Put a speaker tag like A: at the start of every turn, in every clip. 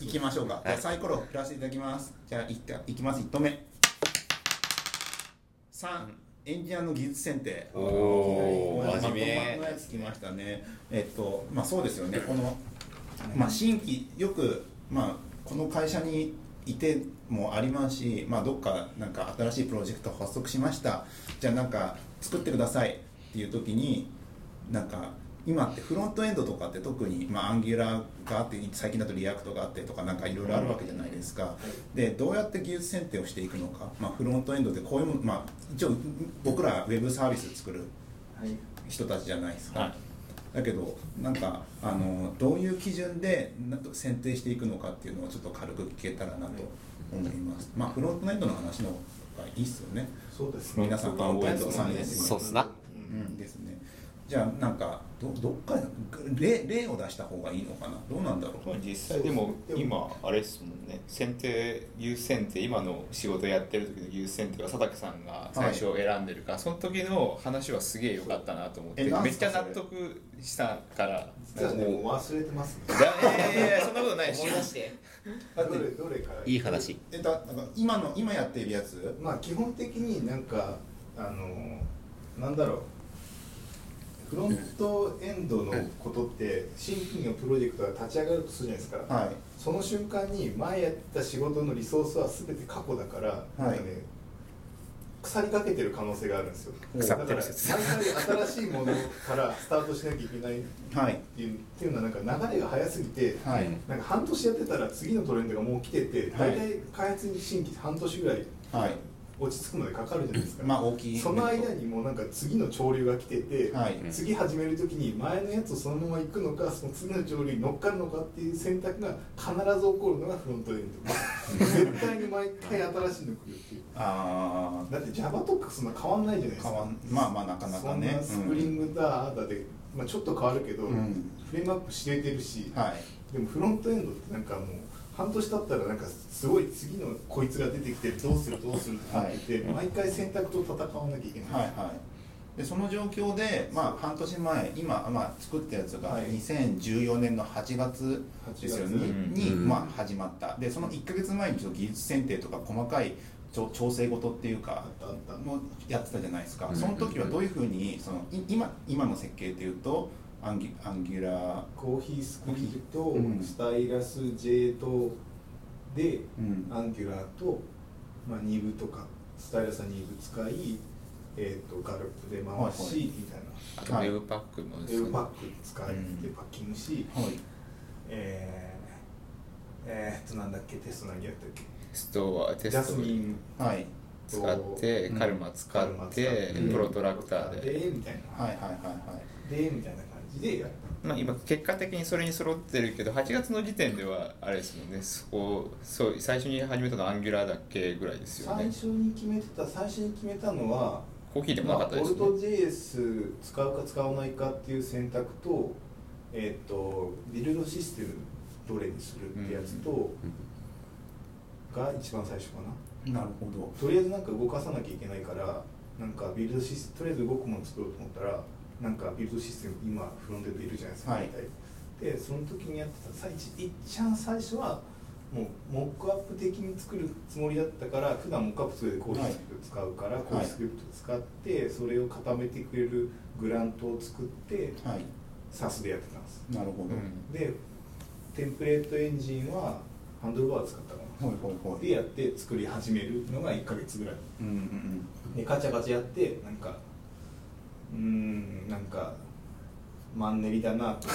A: 行きましょうか、じゃあサイコロ振らせていただきます。じゃあいったいきます。1投目。3エンジニアの技術選定。
B: おー。
A: まあ
B: 真面目。
A: のやつ来ましたね。えっとまあそうですよね。このまあ新規よくまあこの会社にいてもありますし、まあ、どっかなんか新しいプロジェクト発足しました。じゃあなんか作ってくださいっていう時になんか今ってフロントエンドとかって特に、まあ、 Angular があって最近だと React があってとかなんかいろいろあるわけじゃないですか、でどうやって技術選定をしていくのか、まあ、フロントエンドでこういうもの、まあ、一応僕らウェブサービス作る
C: はい。
A: 人たちじゃないですか、
B: はい。
A: だけどなんかあのどういう基準でなんと選定していくのかっていうのをちょっと軽く聞けたらなと思います、まあフロントエンドの話の方がいいっすよね。
C: そうですね。
A: 皆さんフロントエンドさんです
B: そうっすな。
A: うん。ですね。じゃあなんかどどっか例例を出した方がいいのかな？どうなんだろう？
B: 実際でも今あれですもんね。選定技術選定今の仕事やってる時の技術選定は佐竹さんが最初選んでるから、その時の話はすげえ良かったなと思ってめっちゃ納得したから。
C: 実もう忘れてますね。
B: いやいやそんなことないです
D: 思い出して。
A: だって
C: どれどれから？
B: いい話。
A: えだなんか今の今やっているやつ？
C: まあ基本的になんかあのなんだろうフロントエンドのことって新規のプロジェクトが立ち上がるとするじゃないですか、
A: はい。
C: その瞬間に前やった仕事のリソースは全て過去だから、なんかね腐りかけてる可能性があるんですよ。
B: 腐
C: だから毎回新しいものからスタートしなきゃいけないっ
A: はい
C: てい。うっていうのはなんか流れが早すぎて、
A: はい。
C: なんか半年やってたら次のトレンドがもう来てて
A: はい。
C: 大体開発に新規半年ぐらい
A: はい
C: 落ち着くまでかかるじゃないですか、
A: まあ大きい
C: その間にもうなんか次の潮流が来てて、
A: はい。
C: 次始める時に前のやつをそのまま行くのかその次の潮流に乗っかるのかっていう選択が必ず起こるのがフロントエンド。絶対に毎回新しいの来るっていう。
A: あ
C: だって Java とかそんな変わんないじゃないですか。
A: あ変わんまあまあなかなかね。
C: そんなスプリングだあーだで、まあ、ちょっと変わるけど、
A: うん。
C: フレームアップしててるし、
A: うんはい。
C: でもフロントエンドってなんかもう半年経ったらなんかすごい次のこいつが出てきてどうするどうするってなってて、毎回選択と戦わなきゃいけない、
A: はいはい。でその状況で、まあ、半年前今、まあ、作ったやつが
C: はい。
A: 2014年の8月ですよね、
C: 8
A: に、
B: うん。
A: まあ、始まった。でその1か月前にちょっと技術選定とか細かい調調整事っていうかもやってたじゃないですか、
B: うん。
A: その時はどういうふうにそのい今今の設計っていうとアンギアンギュラ。ー
C: コーヒースクリプト、
A: うん。
C: スタイラス J とで、
A: うん。
C: アンギュラーと、まあ、2部とかスタイラスは2部使い、えー、とガルプで回し、
A: はいはい。
C: みたいな。
B: あとウェブパックも
C: ウェブパック使い
A: うん。
C: でパッキングし、
A: はい。
C: えー、えー、っとなんだっけテスト何やったっけ？
B: ストアテ
C: ジャ
B: スト
C: スミン
A: はい。
B: 使って
A: うん。
B: カルマ使っ
C: 使って
B: てプロトラクターで。
C: でみたいな、
A: はいはいはいはい。
C: でみたいなでやる
B: まあ、今結果的にそれに揃ってるけど8月の時点ではあれですもんね。そこそう最初に始めたのはアンギュラーだけぐらいですよね。
C: 最初に決めてた最初に決めたのは
B: コーヒーでもなかったですね、
C: まあ、オルト JS 使うか使わないかっていう選択と,、えー、とビルドシステムどれにするってやつと、が一番最初かな。
A: なるほど。
C: とりあえずなんか動かさなきゃいけないからなんかビルドシスとりあえず動くもの作ろうと思ったらなんかビルドシステム今フロントエンドいるじゃないですか、
A: はい。
C: 大体。でその時にやってた最初いっちゃん最初はもうモックアップ的に作るつもりだったから普段モックアップするでコーヒースクリプト使うから、コーヒースクリプト使ってそれを固めてくれるグラントを作って
A: はい。
C: SAS でやってたんです。
A: なるほど、
B: うん。
C: でテンプレートエンジンはハンドルバー使ったかな。
A: ほいほいほい。
C: でやって作り始めるのが1か月ぐらい。
A: うんうん
C: でカチャカチャやってなんかうーんなんかマンネリだなと。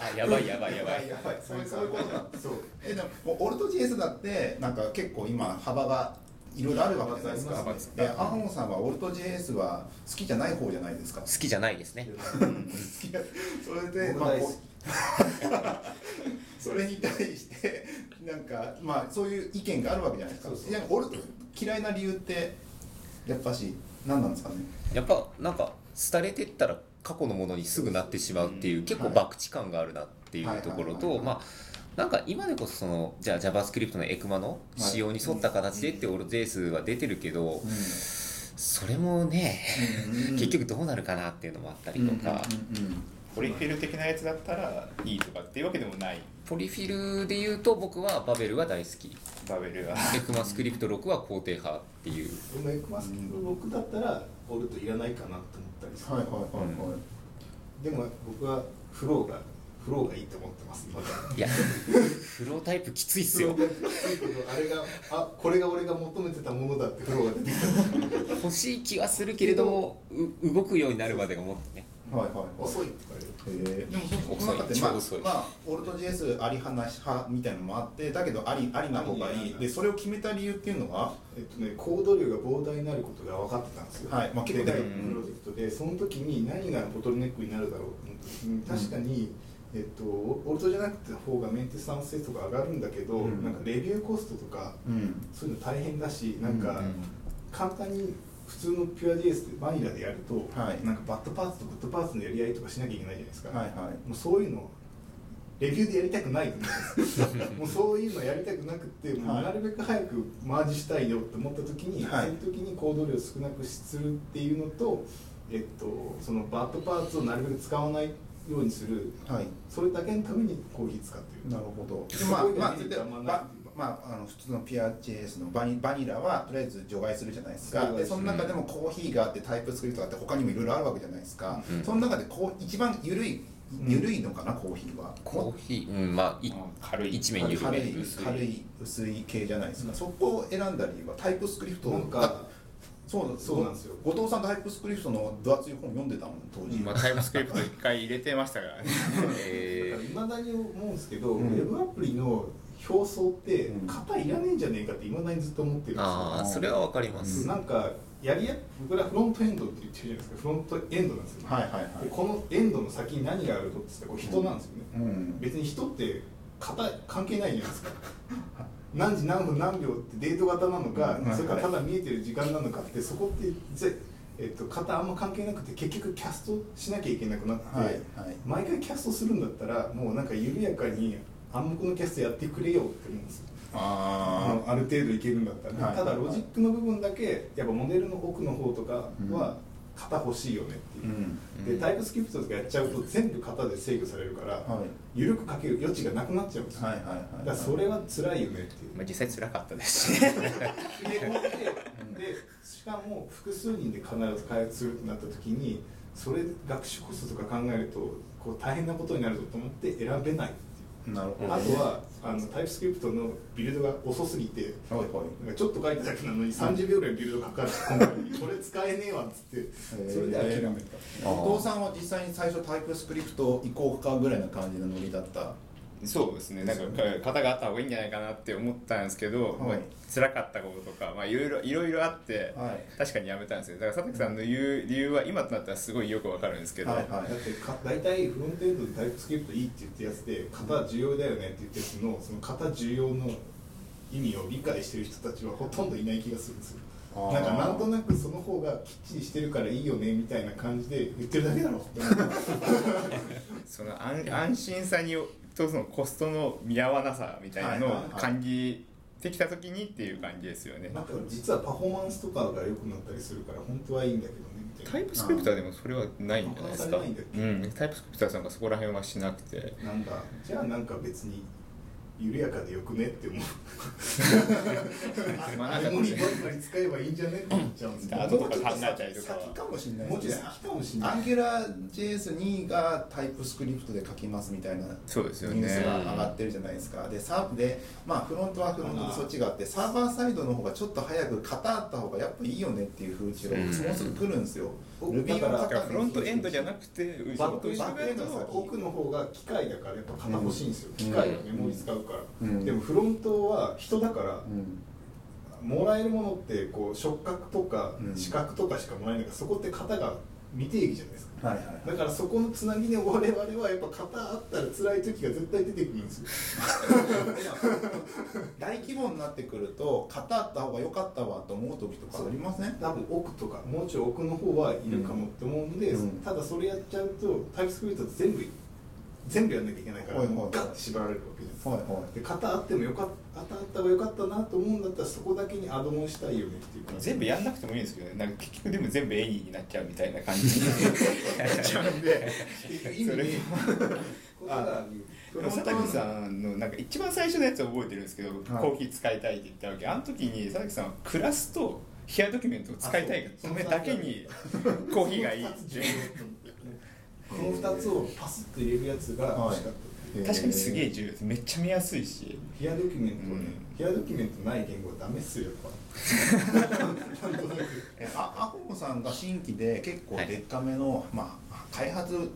B: あやばいやばいやばい。
C: やばい
A: そういうことなん
C: そう。
A: えでもオルト JS だってなんか結構今幅がいろいろあるわけじゃないですか。
C: 幅あります
A: えアホンさんはオルト JS は好きじゃない方じゃないですか。
D: 好きじゃないですね。
A: 好きだそれで、まあ
C: 僕大好き。
A: それに対してなんかまあそういう意見があるわけじゃないですか。
C: そうそう。
A: いやオルト嫌いな理由ってやっぱし何なんですかね？
D: やっぱなんか廃れてったら過去のものにすぐなってしまうっていう結構博打感があるなっていうところとまあなんか今でこそそのじゃあ JavaScript のエクマの仕様に沿った形でってオルゼースは出てるけどそれもね 結局どうなるかなっていうのもあったりとか
B: ポリフィル的なやつだったらいいとかっていうわけでもない。
D: ポリフィルで言うと僕はバベルが大好き。
B: バベルが
D: エクマスクリプト6は肯定派っていう。
C: でもエクマス僕だったらオルトいらないかなと思ったりする、
A: はいはいはいはい、
C: でも僕はフローがフローがいいと思ってます
D: いやフロータイプきついっすよ。
C: あれがあこれが俺が求めてたものだってフローが出てきた。
D: 欲しい気はするけれどもう動くようになるまでがもっとね
A: はいはい。はい
C: 遅いって言われる。
A: えー。でもその中でまあまあオルト JS あり派なし派みたいなのもあってだけどありありな方がいいでそれを決めた理由っていうのは
C: えっとね、コード量が膨大になることが分かってたんですよ、
A: はい。まあ結構
C: プロジェクトでその時に何がボトルネックになるだろうと思った時に確かに、えっと、オルトじゃなくて方がメンテナンス性とか上がるんだけど、
A: うん。
C: なんかレビューコストとか
A: うん。
C: そういうの大変だしなんか
A: うんうん。
C: 簡単に普通のピュア JS でバニラでやると、
A: はい。
C: なんかバッドパーツとグッドパーツのやり合いとかしなきゃいけないじゃないですか、
A: はいはい。
C: もうそういうのレビューでやりたくない もうそういうのやりたくなくて、もう
A: はい
C: なるべく早くマージしたいよって思った時に、
A: はい。
C: その時に行動量を少なくするっていうのと、えっと、そのバッドパーツをなるべく使わないようにする。
A: はい。
C: それだけのためにコーヒー使ってる。
A: なるほど。
C: で
A: まあまあ
C: ま
A: ああの普通のピュア JS のバニバニラはとりあえず除外するじゃないですか。でその中でもコーヒーがあってタイプスクリプトがあって他にもいろいろあるわけじゃないですか、
D: うん。
A: その中でこう一番緩い緩いのかな、コーヒーは？
D: コーヒー。うん。まあい
B: 軽い
D: 一面緩め
A: 軽い
B: 薄い
A: 軽い薄い系じゃないですか、そこを選んだ理由はタイプスクリプト
C: なんか
A: そう
C: そうなんですよ。
A: 後藤さんタイプスクリプトの分厚い本読んでたもん当時、
B: まあ、タイプスクリプト一回入れてましたからね。
D: え
C: いまだに思うんですけど、
A: うん。
C: ウェブアプリの表層って
A: うん。
C: 型いらねえんじゃねえかっていまだにずっと思ってるんですよ、
D: ああそれはわかります。
C: なんかやりや僕らフロントエンドって言ってるじゃないですか。フロントエンドなんですよ、
A: はいはいはい。
C: でこのエンドの先に何があるとってこれ人なんですよね、
A: うん。
C: 別に人って型関係ないじゃないですか。何時何分何秒ってデート型なのか、
A: うん。
C: それからただ見えてる時間なのかってそこってぜ、えっと、型あんま関係なくて結局キャストしなきゃいけなくなって、
A: はいはい。
C: 毎回キャストするんだったらもうなんか緩やかに暗黙のキャストやってくれよって思うんですよ。
A: あ
C: あのある程度いけるんだったら、
A: はい。
C: ただロジックの部分だけやっぱモデルの奥の方とかは型欲しいよねって
A: う
C: いう、
A: ん。
C: でタイプスクリプトとかやっちゃうと全部型で制御されるから、
A: はい。
C: 緩くかける余地がなくなっちゃうんですよ、
A: はいはいはい
C: だからそれは辛いよねっていう。
B: まあ実際辛かったです。し
C: でしかも複数人で必ず開発するってなった時にそれ学習コストとか考えるとこう大変なことになるぞと思って選べない
A: なるほど
C: あとはあのタイプスクリプトのビルドが遅すぎて
A: はいはい。
C: なんかちょっと書いただけなのに30秒ぐらいビルドかかる今回これ使えねえわっつってそれで諦めた、
D: あー。
A: 後藤さんは実際に最初タイプスクリプト移行かぐらいな感じのノリだった
B: そうですね。なんか型があった方がいいんじゃないかなって思ったんですけど、
A: はい。
B: まあ、辛かったこととか、まあ、いろいろいろいろあって、
A: はい。
B: 確かにやめたんですよだから佐竹さんの言う理由は今となったらすごいよくわかるんですけど、
A: はいはい。
C: だってか大体フロントエンドでタイプスクリプトいいって言ってるやつで型重要だよねって言ってるやつのその型重要の意味を理解してる人たちはほとんどいない気がするんですよ。なんかなんとなくその方がきっちりしてるからいいよねみたいな感じで言ってるだけだろ
B: その安安心さにとそのコストの見合わなさみたいなのを感じてきた時にっていう感じですよね、
C: なんか実はパフォーマンスとかが良くなったりするから本当はいいんだけどね。
B: タイプスクリプトはでもそれはないんじゃないですか？うん。タイプスクリプトはなんかそこら辺はしなくて。
C: なんだじゃあなんか別に緩やかでよくねって思う。
B: まあなんか
C: メモリーばっかり使えばいいんじゃねって思っちゃうんですよ
B: 後とか考えたりとかは
A: 先かもしれない
C: 先かもしれない
A: アンギュラー JS2 がタイプスクリプトで書きますみたいな
B: そうですよね。
A: ニュースが上がってるじゃないですか。でサーブでまあフロントはフロントでそっちがあってサーバーサイドの方がちょっと早く型あった方がやっぱいいよねっていう風潮が
D: うん
A: もうすぐ来るんですよ。
C: うん
A: Ruby
C: だから
B: フロントエンドじゃなくて
C: バック
B: 後ろ側だと
C: 奥の方が機械だからやっぱ型欲しいん。ですよ、
A: うん。
C: 機械がメモリ使うから、
A: うん。
C: でもフロントは人だから、
A: うん。
C: もらえるものってこう触覚とか
A: うん。
C: 視覚とかしかもらえないからそこって型が未定義じゃないですか。
A: はいはい
C: だからそこのつなぎで我々はやっぱ型あったら辛い時が絶対出てくるんですよ。
A: 大規模になってくると型あった方が良かったわと思う時とかありません？
C: 多分奥とかもうちょい奥の方はいるかもって思うんで、
A: うん。
C: ただそれやっちゃうとタイプスクリプト全部全部やんなきゃいけないから、
A: はいはい
C: ガッて縛られるわ
A: はいはい。
C: で型あってもよかった型あった方がよかったなと思うんだったらそこだけにアドオンしたいよねっていうか
B: 全部やんなくてもいいんですけどね。なんか結局でも全部エニーになっちゃうみたいな感じ。になっちゃうんで
C: 意味にこれ
B: も佐竹さんのなんか一番最初のやつ覚えてるんですけど、コーヒー使いたいって言ったわけ。あの時に佐竹さんはクラスとヒアドキュメントを使いたいがためだけにコーヒーがいいっ
C: この二つ重
B: て
C: この2つをパスッと入れるやつが欲しかった、
A: はい
B: 確かにすげえ重要です。めっちゃ見やすいし。
C: ヒアドキュメントをね、
B: うん。
C: ヒアドキュメントない言語はダメっすよ
A: あアホモさんが新規で結構でっかめの、まあ開発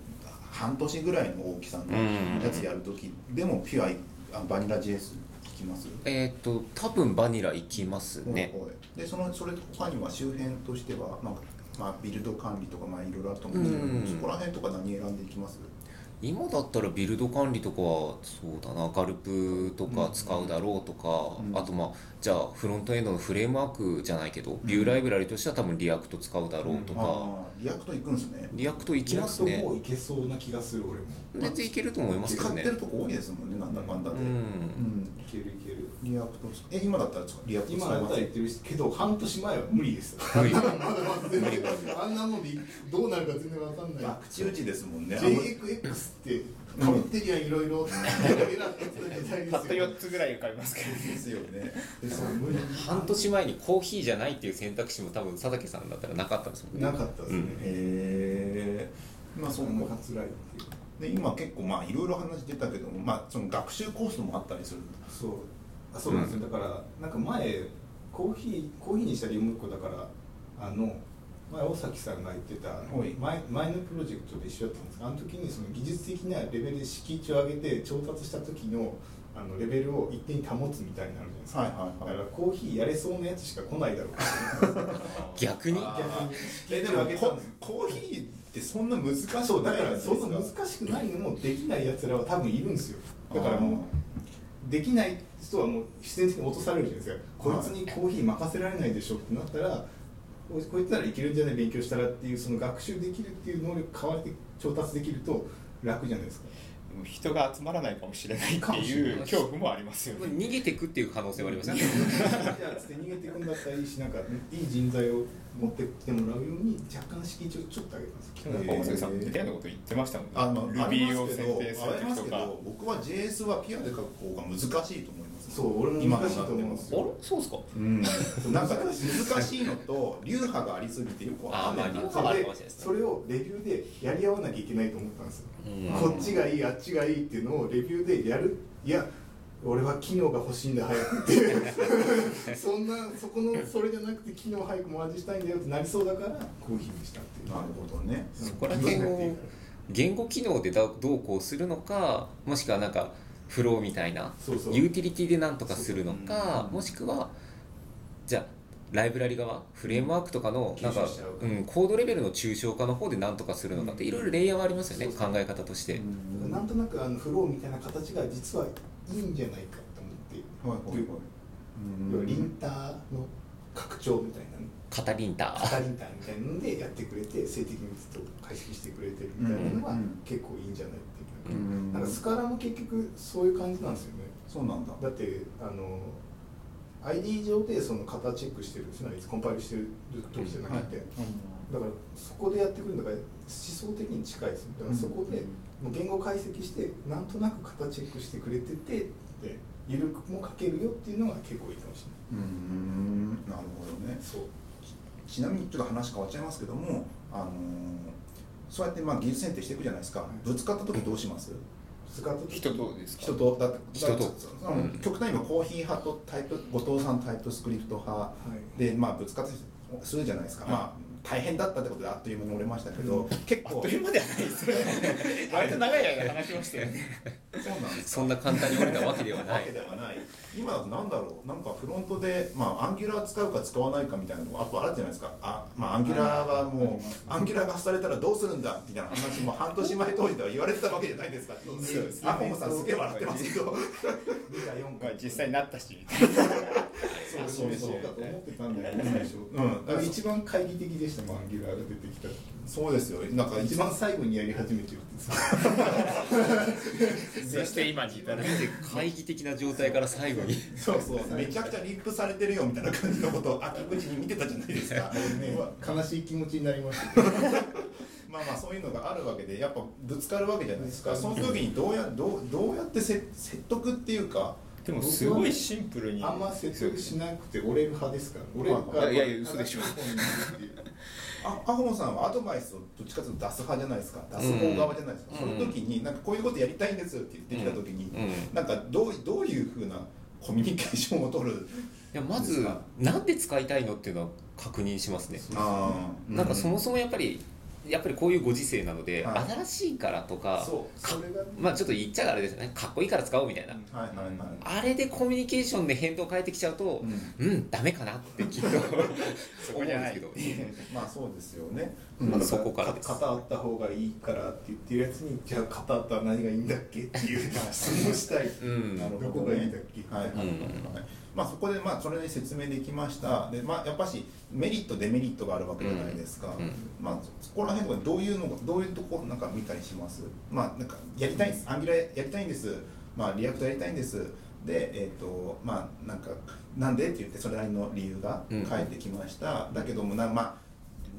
A: 半年ぐらいの大きさの
D: うん。
A: やつやるときでもピュアあバニラ JS 聞きます？
D: えっ、と多分バニラいきますね。
A: はいはい。でそのそれ他には周辺としては、まあまあ、ビルド管理とかまあいろいろあると思うんですけど、
D: うん。
A: そこら辺とか何選んでいきます？
D: 今だったらビルド管理とかはそうだな。 Gulp とか使うだろうとか、
A: うん。
D: あとまあじゃあフロントエンドのフレームワークじゃないけど、ビューライブラリとしては多分 React 使うだろうとか、
A: React 行くんですね。
D: React いきますね。
C: React もういけそうな気がする俺も。
D: 全然いけると思いますけ
A: 使って
D: どね
A: るとこ多いですもんねなんだかんだで、
D: う
A: うん。
D: ん
C: いけるいける。
A: React え今だったら React
C: 今
A: 使います？
C: だったら言ってるけど半年前は無理です
D: 無理。
C: まだまだ全然あんなもんでどうなるか全然わかんない。
A: まあ口打ちですもんね。
C: JXX ってかぶってりゃいろいろ。
B: たった4つぐらい浮かびますけど
A: ですよね。
C: そう無理
D: 半年前にコーヒーじゃないっていう選択肢も多分佐竹さんだったらなかったですもんね。
C: なかったですね、
A: へえまあそ
C: そ
A: の
C: のが辛いっていう。
A: で今結構まあいろいろ話出たけどもまあその学習コースもあったりする
C: そう。あそうなんですよ、だからなんか前コーヒーコーヒーにした理由もう一個だからあの前大崎さんが言ってた前前のプロジェクトで一緒だったんですがあの時にその技術的なレベルで敷地を上げて調達した時のあのレベルを一定に保つみたいになるじゃないですか、
A: はいはいはい。
C: だからコーヒーやれそうなやつしか来ないだろう。
D: 逆に？
A: あ
C: 逆に
A: えでもココーヒーってそんな難しくない
C: そうだからそんな難しくないのもできないやつらは多分いるんですよ。だからもうできない人はもう必然的に落とされるじゃないですか。こいつにコーヒー任せられないでしょってなったらここいつならいけるんじゃない勉強したらっていうその学習できるっていう能力代わりで調達できると楽じゃないですか。
B: でも人が集まらないかもしれないって
C: い
B: い。う恐怖もありますよね。
D: 逃げてくっていう可能性はありますよね。
C: じゃあつって逃げていくんだったらいいしなんかいい人材を持ってきてもらうように若干敷地をちょっと上げます。
B: でもなんか大瀬さんみたいなこと言ってましたもんね。
A: あの
B: ルビーを選定する
A: ありますけ
B: 時とか
A: ど僕は JS はピアで書く方が難しいと思います
C: そう俺も
A: 今
C: 難しいと思うんです
D: あれ？
C: よ
D: そうですか？
A: うん。なんか難しいのと流派がありすぎてよくわかんない。な
D: あまあ流派がある
C: で
D: かもしれないですね。
C: それをレビューでやり合わなきゃいけないと思ったんですよ、
D: うん。
C: こっちがいいあっちがいいっていうのをレビューでやる。いや俺は機能が欲しいんだ早くって そんなそこのそれじゃなくて機能早くも味したいんだよってなりそうだからコーヒーにしたっていう。
A: なるほどね。
C: そ
D: そこら辺を言語機能でだどうこうするのかもしくはなんかフローみたいな
C: そうそう。
D: ユーティリティでなんとかするのか
A: うん。
D: もしくはじゃあライブラリ側フレームワークとかのなんか、
C: う
D: うん、コードレベルの抽象化の方でなんとかするのかっていろいろレイヤーはありますよね
C: そうそう。
D: 考え方として。
C: なんとなくあのフローみたいな形が実はいいんじゃないかと思って
A: はいはいはい。
C: 要はリンターの拡張みたいな
D: カタリンタ
C: カタリンターみたいなのでやってくれて静的にずっと解析してくれてるみたいなのは結構いいんじゃないっていうう、
A: ん
C: なんかスカラも結局そういう感じなんですよね。
A: そうなんだ。
C: だってあの ID 上でその型チェックしてるつまりコンパイルしてる時じゃなくて、だからそこでやってくるのが思想的に近いですだからそこでもう言語解析してなんとなく型チェックしてくれててで緩くも書けるよっていうのが結構いいかもしれな
A: うんなるほどね。
C: いそう
A: ちなみにちょっと話変わっちゃいますけどもあのーそうやってまあ技術選定していくじゃないですか。ぶつかった時どうします？
C: 使った時？
B: 人とですか？
A: 人とだって
D: 人と。うん。
A: 極端にコーヒー派とタイプ後藤さんタイプスクリプト派
C: はい。
A: でまあぶつかったりするじゃないですか、
C: はい。
A: まあ大変だったってことであっという間に折れましたけど、結構
B: あっという間ではないですね。割と長い間話しましたよね
A: そうなんです
D: そんな簡単に折れたわけではな
A: わ
D: い
A: けではない。今だとなんだろう。なんかフロントで、まあ、アンギュラー使うか使わないかみたいなのがあとあるじゃないですか。あ、まあ、アンギュラーはもうアンギュラーが発されたらどうするんだみたいな話も半年前当時では言われてたわけじゃないですか。
C: そうです
A: アホモさんすげえ笑ってますけど。
C: 2か4
B: まあ
C: か
B: 実際になったしみたいな。
C: そうそうそう。だと思ってたんだよね最初、
A: うん
C: だから一番懐疑的でしたもんアンギュラーが出てきた時
A: そうですよ。なんか
C: 一番最後にやり始めてるって
B: そして今に至る
D: 会議的な状態から最後に？
A: そうそう。めちゃくちゃリップされてるよみたいな感じのことを秋口に見てたじゃないですか。
C: ね。悲しい気持ちになりました
A: まあまあそういうのがあるわけでやっぱぶつかるわけじゃないですか。その時にどうやどうどうやってせ説得っていうか
B: でもすごいシンプルに
C: あんま説得しなくて折れる派ですから。折れるか
B: いやいや嘘でしょ。
A: あアホモさんはアドバイスをどっちかというと出す派じゃないですか。出す方側じゃないですか、
D: うん。
A: その時になんかこういうことやりたいんですって言ってきた時に、
D: うん。
A: なんかどうどういうふうなコミュニケーションを取る
D: いやまずなんで使いたいのっていうのは確認しますね。
A: あ
D: なんかそもそもやっぱりやっぱりこういうご時世なので、
A: はい。
D: 新しいからとか
C: そうそれが
D: まあちょっと言っちゃあれですよね。かっこいいから使おうみたいな、
A: はいはいはい。
D: あれでコミュニケーションで返答変えてきちゃうとうん、ダメかなってきっと そこじゃないけど。
A: まあそうですよね、
D: まずそこからです。
C: 肩あった方がいいからって言ってるやつにじゃあ肩あったら何がいいんだっけっていう質問 したい。
D: うん。
A: なるほどね
C: どこがいいんだっけ？
A: はいはいはいはい、
D: うん
A: まあそこでまあそれで説明できました。でまあやっぱしメリットデメリットがあるわけじゃないですか、
D: うん。
A: まあそこら辺とかどういうのどういうところなんか見たりします？まあなんかやりたいんです Angular やりたいんです。まあ React やりたいんです。でえっ、とまあなんかなんでって言ってそれなりの理由が返ってきました、だけどもなまあ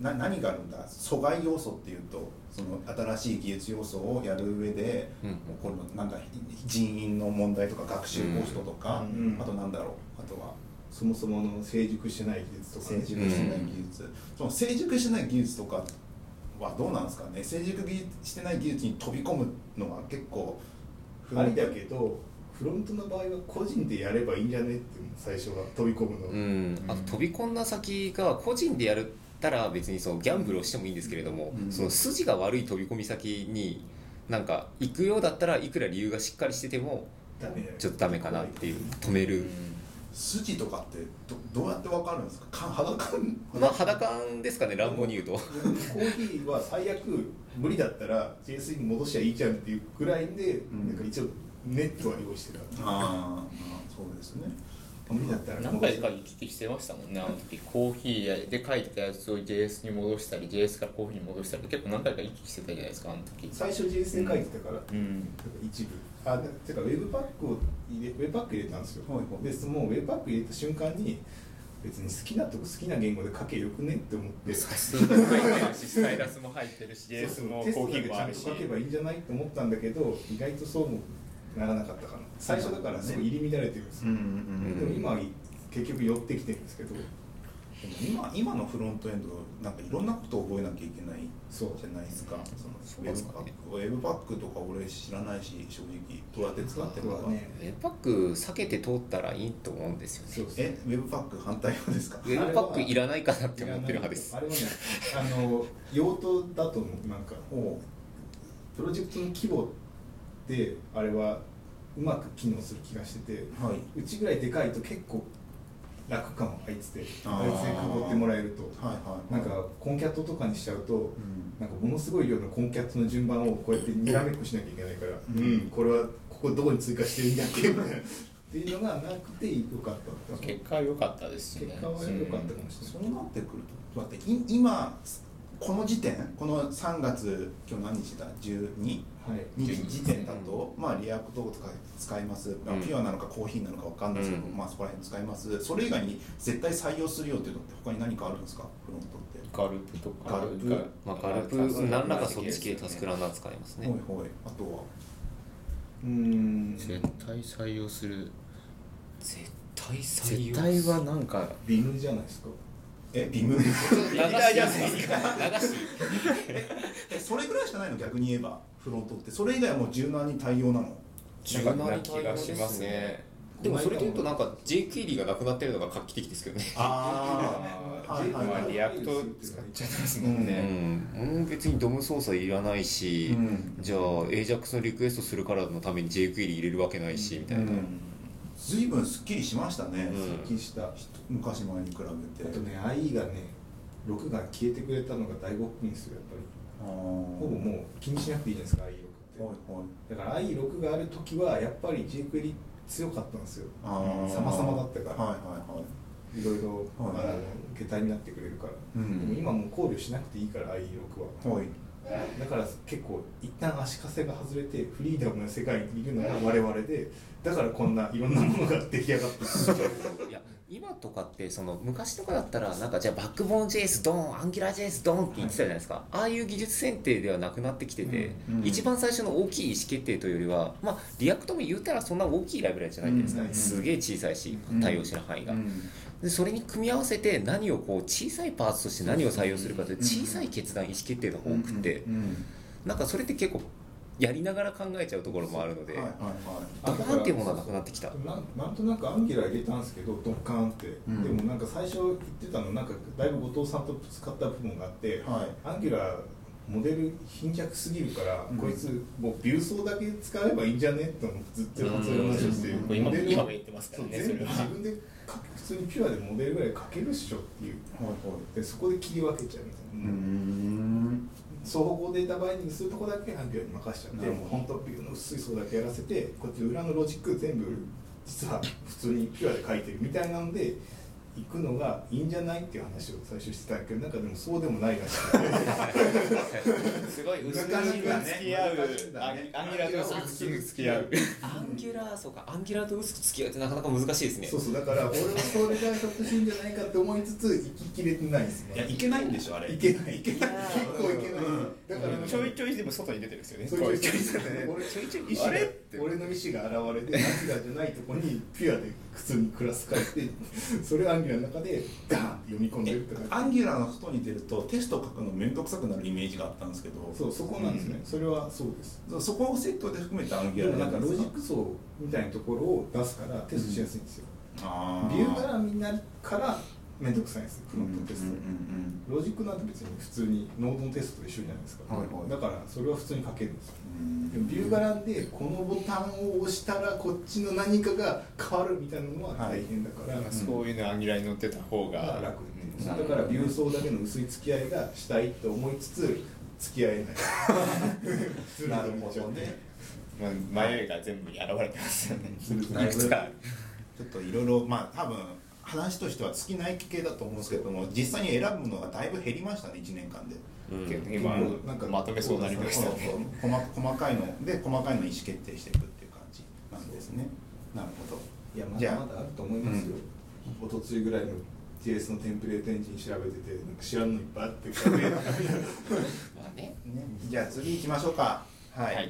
A: な何があるんだ？阻害要素っていうとその新しい技術要素をやる上で、
D: うん。
A: もうこのなんだ人員の問題とか学習コストとか、
C: うん。
A: あとなんだろう？あとは
C: そもそもの成熟してない技術とか
A: 成
C: ね
A: 熟してない技術、その成熟してない技術とかはどうなんですかね？成熟技術してない技術に飛び込むのは結構
C: ありだけどフロントの場合は個人でやればいいんじゃね？って最初は飛び込むの、
D: うん、あと飛び込んだ先が個人でやったら別にそのギャンブルをしてもいいんですけれども、
A: うん。
D: その筋が悪い飛び込み先になんか行くようだったらいくら理由がしっかりしててもちょっとダメかなっていう止める、
A: 筋とかってどどうやってわかるんですか？か肌感
D: まあ裸感ですかね乱暴に言うと。
C: コーヒーは最悪無理だったら JS に戻しゃいいじゃんっていうぐらいで、
A: ん。
C: なんか一応ネットは用意してる
A: ああそうですね
C: だったら
B: 何回か行き来してましたもんねあの時コーヒーで書いてたやつを JS に戻したり JS からコーヒーに戻したり結構何回か行き来してたじゃないですかあの時。
C: 最初 JS で書いてたから、
B: うん。
C: 一部。あでてかウェブパックを入れ webpack 入れたんですよ、
A: はい。はい
C: でその webpack 入れた瞬間に別に好きなとこ好きな言語で書けよくねって思って。
B: さすが入ってるし Stylus も入ってるし JS もコーヒーもあるし。
C: 書けばいいんじゃないって思ったんだけど意外とそうもならなかったかな。最初だからすごい入り乱れてるんですよ、でも今は結局寄ってきてるんですけど
A: 今今のフロントエンドなんかいろんなことを覚えなきゃいけない
C: そう
A: じゃないですか。その webpack。webpack とか俺知らないし正直どうやって使ってるのか、
C: ね。
D: ウェブパック避けて通ったらいいと思うんですよね。
C: そうそう
A: えウェブパック反対派ですか？
D: ウェブパックいらないかなって思ってる派です。
C: あれはねあの用途だと思う。なんか
A: おう
C: プロジェクトの規模であれはうまく機能する気がしてて
A: はい。う
C: ちぐらいでかいと結構楽かもあいつで
A: あ
C: いつで囲ってもらえると。
A: はいはい
C: なんかコンキャットとかにしちゃうと
A: うん。
C: なんかものすごい量の concat の順番をこうやってにらめっこしなきゃいけないから
A: うん。
C: うんこれはここどこに追加してるんだっけみたいな。っていうのがなくてよかった。
B: 結果は良かったですしね。
C: 結果は良かったかもしれない。
A: そうなってくると待ってい今この時点この3月今日何日だ？12
C: はい。
A: 日時点だと、まあ React とか使います、まあ
D: うん
A: ピュアなのかコーヒーなのかわかんないですけど、
D: うん。
A: まあそこら辺使います。それ以外に絶対採用するよっていうのって他に何かあるんですか？フロントって。
B: Gulp とか。
A: Gulp？
D: まあ、 Gulp。何らかそっち系タスクランナー使いますね。
A: ほいほい。あとは
C: うーん
B: 絶対採用する。
D: 絶対採用
B: 絶対はなんか
C: ビムじゃないですか
A: えビム
D: 流しやすい流し
A: えそれぐらいしかないの？逆に言えばフロントって。それ以外はもう柔軟に対応なの
D: 柔軟に対応ですね。でもそれでいうとなんか JQuery がなくなってるのが画期的ですけどね。
A: ああ
B: リアクト使っちゃってますもん
D: う
B: ね、
D: ん、もう別に DOM 操作いらないし、
A: うん。
D: じゃあ AJAX のリクエストするからのために jQuery 入れるわけないし、みたいな、
A: ずいぶんすっきりしましたね、
D: うん。
C: すっきりしたあ
A: 昔前に比べて。
C: とね IE がね6が消えてくれたのが大大きいんですよやっぱり。ほぼもう気にしなくていいじゃないですか IE6 って。
A: はいはい。
C: だから IE6 がある時はやっぱり jQuery 強かったんですよ。様々だったから。
A: はいはいはい。
C: いろいろ、
A: はい。
C: あの桁になってくれるから、
A: うん。
C: でも今もう考慮しなくていいから IE6 は。
A: はい
C: だから結構一旦足かせが外れてフリーダムな世界にいるのが我々でだからこんないろんなものが出来上がってくる
D: いや今とかってその昔とかだったらなんかじゃあバックボーン JS ドーンアンギュラー JS ドーンって言ってたじゃないですか、ああいう技術選定ではなくなってきてて、
A: うんうん
D: 一番最初の大きい意思決定というよりはまあ React も言うたらそんな大きいライブラリじゃないですか、
A: うん
D: すげえ小さいし対応してる範囲が、
A: うん
D: でそれに組み合わせて何をこう小さいパーツとして何を採用するかという小さい決断意思決定が多くて、
A: うん
D: なんかそれって結構やりながら考えちゃうところもあるので、
A: はいはい
D: ドバーンっていうものはなくなってきた？
C: なんなんとなくアンギュラー入れたんですけどドッカーンって、
A: うん。
C: でもなんか最初言ってたのなんかだいぶ後藤さんと使った部分があって、
A: はい。
C: アンギュラーモデル貧弱すぎるから、
A: うん。
C: こいつもうビュー層だけ使えばいいんじゃね？って思ってずっとそういう話をして
A: うん。
B: 今今も言ってますからね
C: 自分で普通にピュアでモデルぐらい書けるっしょっていう。
A: はいはい。
C: でそこで切り分けちゃうみたいな、
A: うん。
C: 双方向データバインディングするとこだけ Angular に任せちゃってもう本当ビューの薄い層だけやらせてこっち裏のロジック全部実は普通にピュアで書いてるみたいなので行くのがいいんじゃないっていう話を最初してたけどなんかでもそうでもないらしくて
B: すごい薄く
A: 難しいんだね
B: 付き合う。
A: ね
B: Angular と薄く付き合う。
D: Angular そうか Angular と薄く付き合うってなかなか難しいですね。
C: そうそうだから俺はそれがひょっとしていいんじゃないかって思いつつ行ききれてないですね。
A: いやいけないんでしょあれ。
C: いけない。いけない結構いけない、
A: うん。
C: だから
B: ちょいちょいでも外に出てるんですよね。
C: そういう
B: ちょいちょい
C: 俺
B: ちょいちょい
C: 意思が
B: あれ？って
C: 俺の意思が現れてナチュラルじゃないとこにピュアで普通にクラス書いて それを Angular の中でダーンって読み込んでるって感じ。
A: Angular の外に出るとテスト書くの面倒くさくなるイメージがあったんですけど。
C: そうそこなんですね、それはそうです。
A: そそこをセットで含めて Angular
C: なんかロジッ
A: ク
C: 層みたいなところを出すからテストしやすいんですよ、
A: あ
C: ビュー絡みになるから面倒くさいんですフロントテスト、
A: うんうん。
C: ロジックなんて別に普通に Node のテストと一緒じゃないですか、
A: はいはい。
C: だからそれは普通に書けるんですよビュー絡んでこのボタンを押したらこっちの何かが変わるみたいなのは大変だから、
B: なんかそういうの Angular に乗ってた方が。
C: が楽
B: うん。
C: だからビュー層だけの薄い付き合いがしたいと思いつつ付き合えない。
A: なるほどね。
B: まあ迷いが全部に現れてますよね。
A: ちょっといろいろまあ多分話としては尽きない系だと思うんですけども実際に選ぶのがだいぶ減りましたね1年間で。
D: うん。
B: 結構今
C: なんか
B: まとめそうになりました
A: 細細かいので細かいの意思決定していくっていう感じなんですね。なるほど。
C: いやま
A: じゃあ。
C: だまだあると思いますよ、おとついぐらいの JS のテンプレートエンジン調べててなんか知らんのいっぱいあって。
D: まあね
A: ね。じゃあ次行きましょうか。はい、
B: はい